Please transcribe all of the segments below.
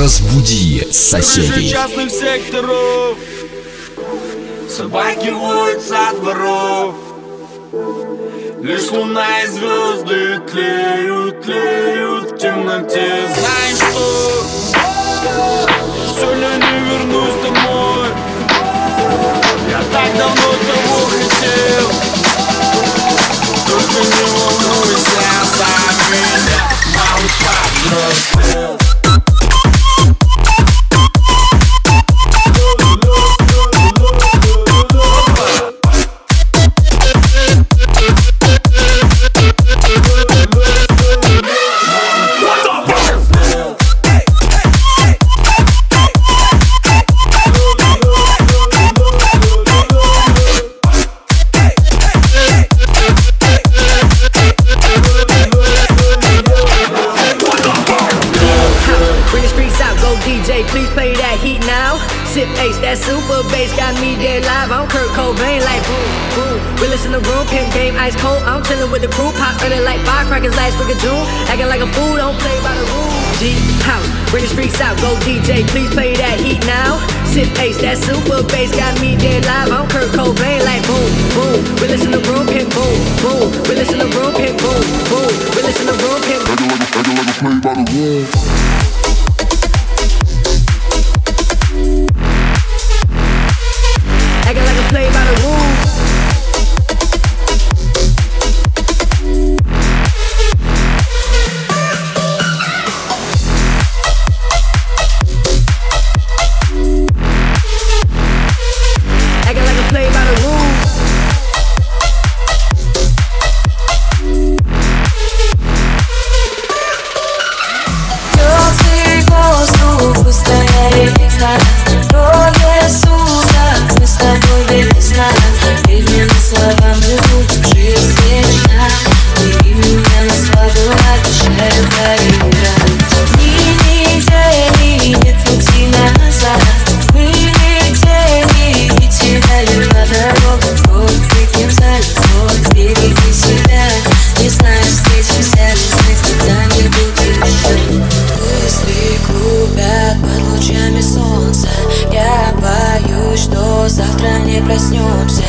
Разбуди соседей. частных секторов Собаки воют со дворов Лишь луна и звезды тлеют, тлеют в темноте that super bass got me dead live. I'm Kurt Cobain, like boom, boom. Realest in the room, pimp game, ice cold. I'm chillin' with the crew, pop earning like firecrackers last week of June. Acting like a fool, don't play by the rules. G house, bring the streets out, go DJ, please play that heat now. Sip ace, that super bass got me dead live. I'm Kurt Cobain, like boom, boom. Realest in the room, pimp boom, boom. Realest in the room, pimp boom, boom. Realest in the room, pimp boom. Acting не проснемся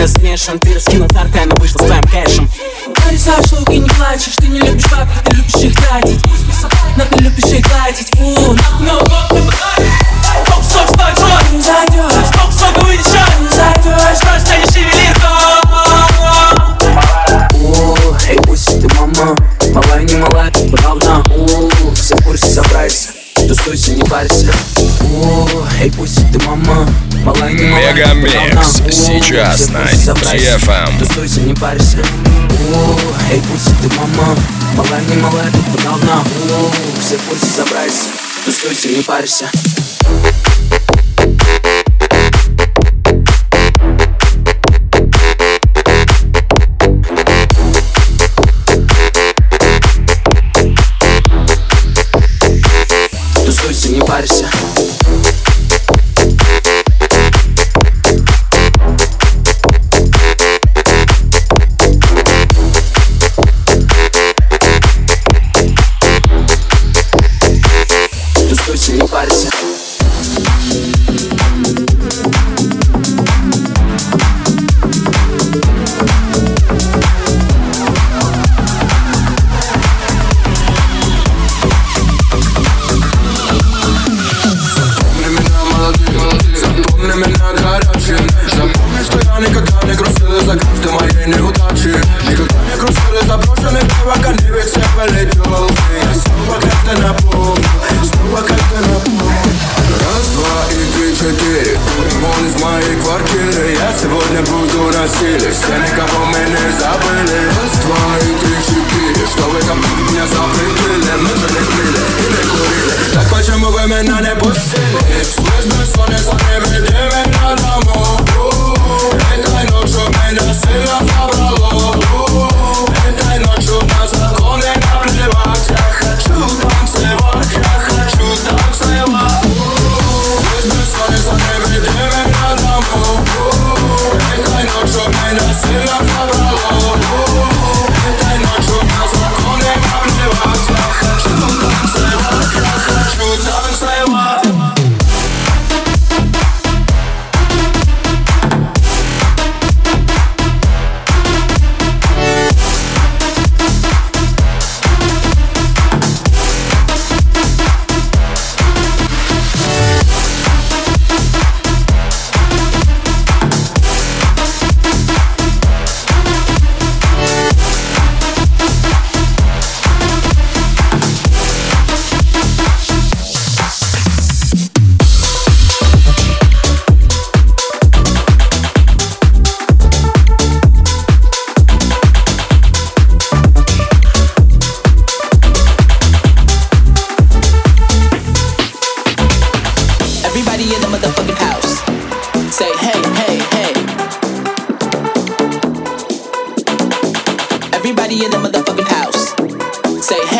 я замешан Ты раскинул карты, она вышла с твоим кэшем. Нарисовать штуки, не плачешь Ты не любишь бабки, ты любишь их тратить. Но ты любишь их гладить. У, но вот ты Топ, сок, стой, стой, не зайдешь Топ, сок, выйдешь, не зайдешь Стой, станешь шевелинка Эй, пусть ты мама, малая не малая, ты правда Все в курсе, собрайся, тусуйся, не парься. Эй, пусть ты мама, малая не малая, Мегамикс сейчас на DFM. Тусуйся, не парься. Эй, пусть ты мама, малая не малая, ты правда Все курсе, собрайся, тусуйся, не парься. Тусуйся, не парься Słowem na nepostyny Słyszymy sone, sone, Entre na domu Pętaj noczu, my na Entre zabrało Pętaj noczu, na zakony napływać Everybody in the motherfucking house. Say hey,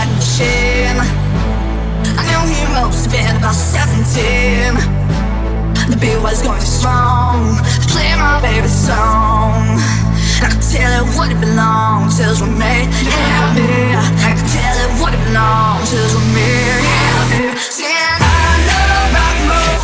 riding. I knew he must have been about 17. The beat was going strong, play my favorite song. I could tell it would it belonged to was me, yeah. I could tell it would it belonged to was me, yeah, I know rock and roll,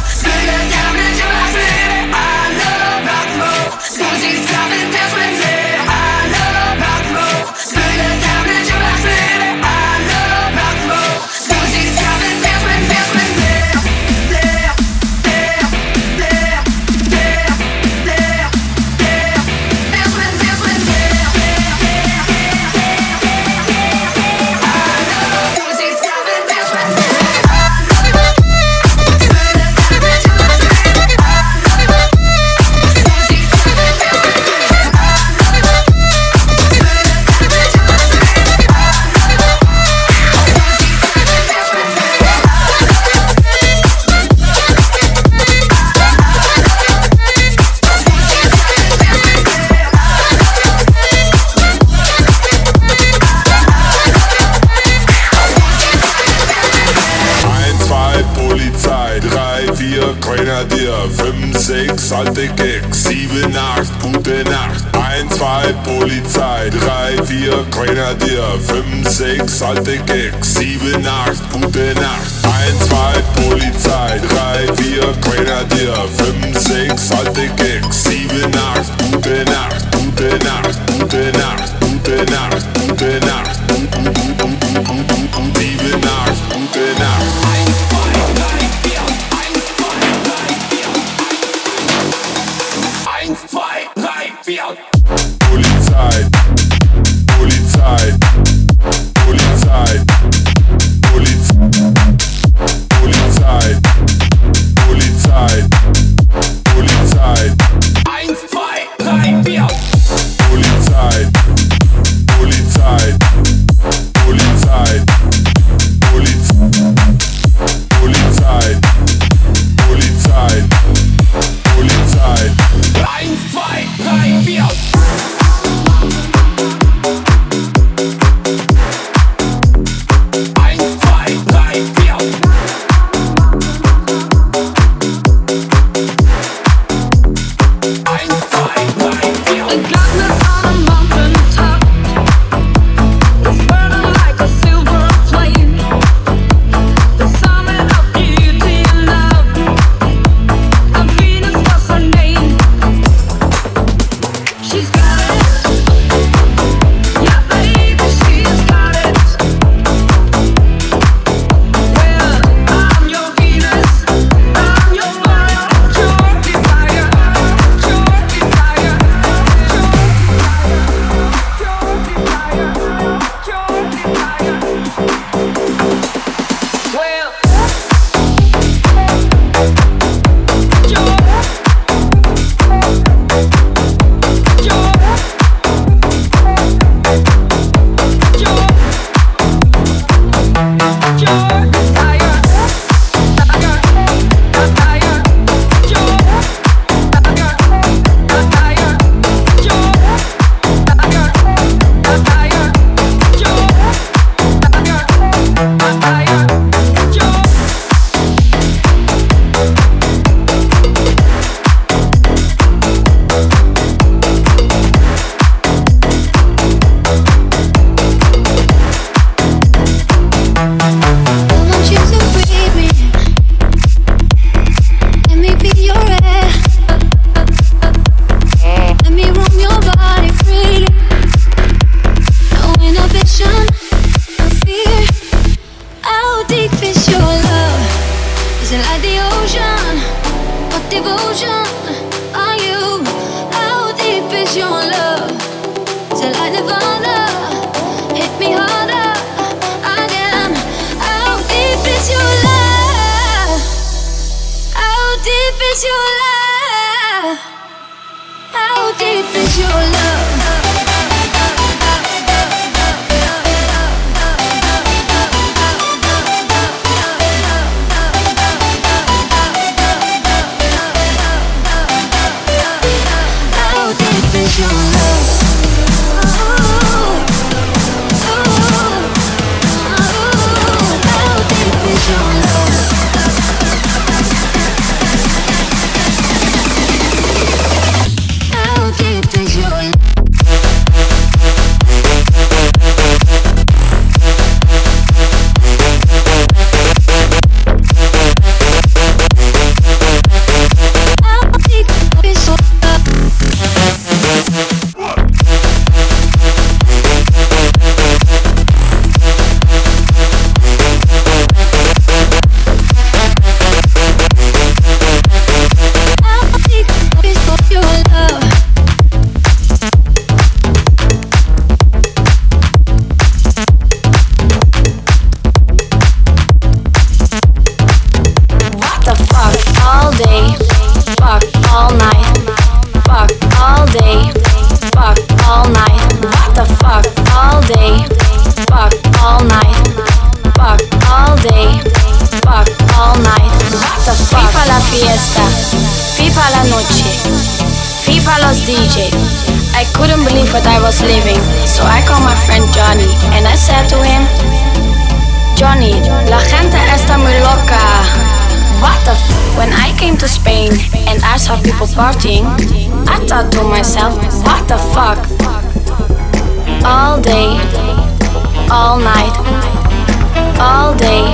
alte Gags. 7, 8, gute Nacht. 1, 2, Polizei. 3, 4, Grenadier. 5, 6, alte Gags. 7, 8, gute Nacht. Gute Nacht, gute Nacht, gute Nacht, gute Nacht. 7, 8, gute Nacht. Polizei. Polizei. So I called my friend Johnny and I said to him. Johnny, la gente está muy loca. What the f? When I came to Spain and I saw people partying, I thought to myself, what the fuck? All day, all night, all day,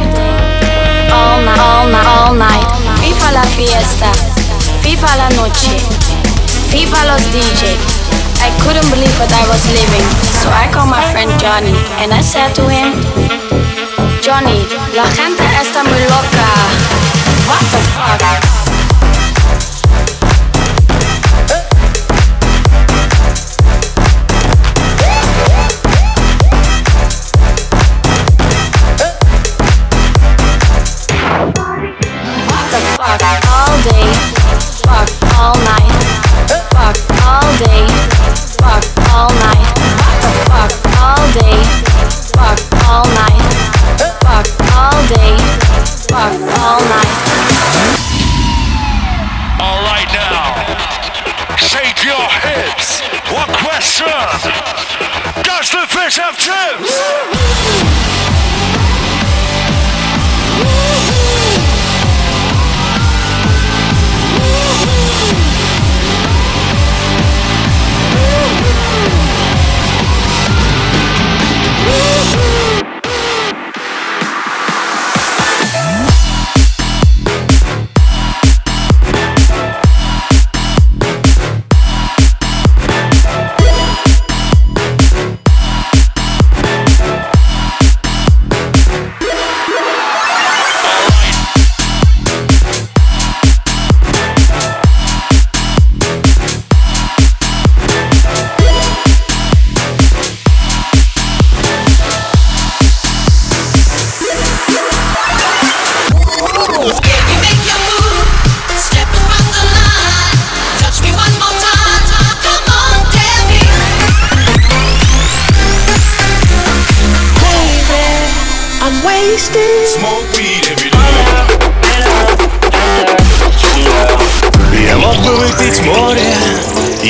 all night, all night, all night. FIFA la fiesta, viva la noche, viva los DJ. I couldn't believe what I was living, so I called my friend Johnny and I said to him. Johnny, la gente está muy loca. What the fuck?